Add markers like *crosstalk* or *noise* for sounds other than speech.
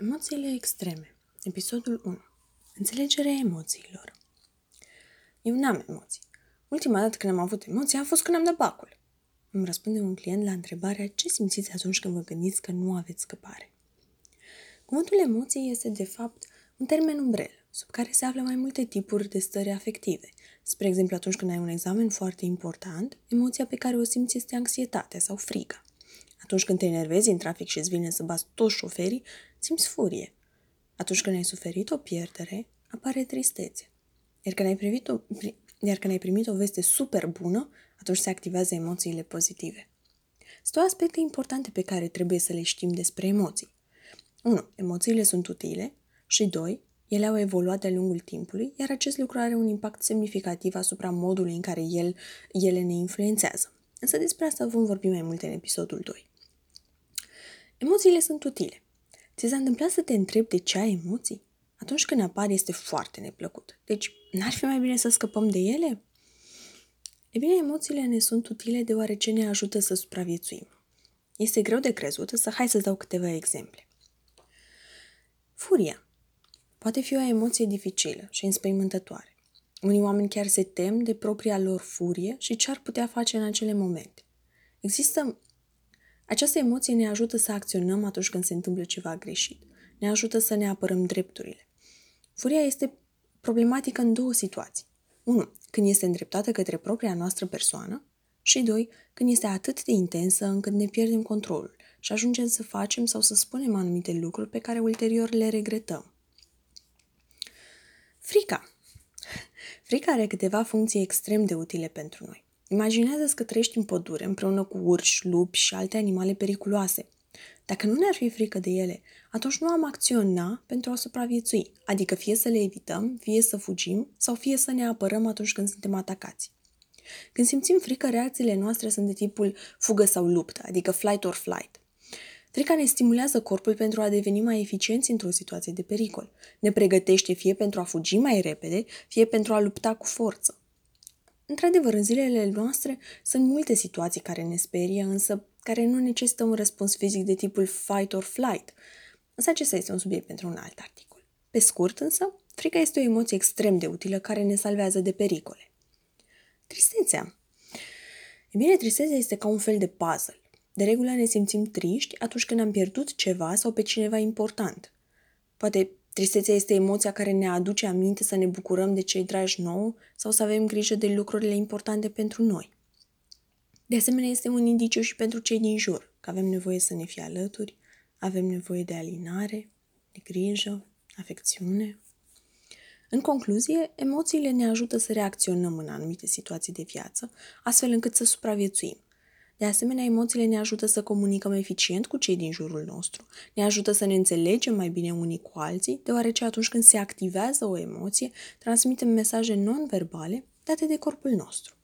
Emoțiile extreme. Episodul 1. Înțelegerea emoțiilor. Eu n-am emoții. Ultima dată când am avut emoții a fost când am dat bacul. Îmi răspunde un client la întrebarea ce simțiți atunci când vă gândiți că nu aveți scăpare. Cuvântul emoții este, de fapt, un termen umbrel, sub care se află mai multe tipuri de stări afective. Spre exemplu, atunci când ai un examen foarte important, emoția pe care o simți este anxietatea sau frica. Atunci când te enervezi în trafic și îți vine să bați toți șoferii, simți furie. Atunci când ai suferit o pierdere, apare tristețe. Iar când ai primit o, iar când ai primit o veste super bună, atunci se activează emoțiile pozitive. Sunt două aspecte importante pe care trebuie să le știm despre emoții. 1. Emoțiile sunt utile și 2. Ele au evoluat de-a lungul timpului, iar acest lucru are un impact semnificativ asupra modului în care el, ele ne influențează. Însă despre asta vom vorbi mai multe în episodul 2. Emoțiile sunt utile. Ți s-a întâmplat să te întrebi de ce ai emoții? Atunci când apar este foarte neplăcut. Deci, n-ar fi mai bine să scăpăm de ele? E bine, emoțiile ne sunt utile deoarece ne ajută să supraviețuim. Este greu de crezut, să hai să dau câteva exemple. Furia. Poate fi o emoție dificilă și înspăimântătoare. Unii oameni chiar se tem de propria lor furie și ce ar putea face în acele momente. Există această emoție ne ajută să acționăm atunci când se întâmplă ceva greșit. Ne ajută să ne apărăm drepturile. Furia este problematică în două situații. 1. Când este îndreptată către propria noastră persoană și 2. Când este atât de intensă încât ne pierdem controlul și ajungem să facem sau să spunem anumite lucruri pe care ulterior le regretăm. Frica. *laughs* Frica are câteva funcții extrem de utile pentru noi. Imaginează-ți că trăiești în pădure împreună cu urși, lupi și alte animale periculoase. Dacă nu ne-ar fi frică de ele, atunci nu am acționa pentru a supraviețui, adică fie să le evităm, fie să fugim sau fie să ne apărăm atunci când suntem atacați. Când simțim frică, reacțiile noastre sunt de tipul fugă sau luptă, adică flight or flight. Frica ne stimulează corpul pentru a deveni mai eficienți într-o situație de pericol. Ne pregătește fie pentru a fugi mai repede, fie pentru a lupta cu forță. Într-adevăr, în zilele noastre sunt multe situații care ne sperie, însă care nu necesită un răspuns fizic de tipul fight or flight. Însă acesta este un subiect pentru un alt articol. Pe scurt, însă, frica este o emoție extrem de utilă care ne salvează de pericole. Tristețea. E bine, tristețea este ca un fel de puzzle. De regulă ne simțim triști atunci când am pierdut ceva sau pe cineva important. Poate Tristețea este emoția care ne aduce aminte să ne bucurăm de cei dragi nou sau să avem grijă de lucrurile importante pentru noi. De asemenea, este un indiciu și pentru cei din jur, că avem nevoie să ne fie alături, avem nevoie de alinare, de grijă, afecțiune. În concluzie, emoțiile ne ajută să reacționăm în anumite situații de viață, astfel încât să supraviețuim. De asemenea, emoțiile ne ajută să comunicăm eficient cu cei din jurul nostru, ne ajută să ne înțelegem mai bine unii cu alții, deoarece atunci când se activează o emoție, transmitem mesaje non-verbale date de corpul nostru.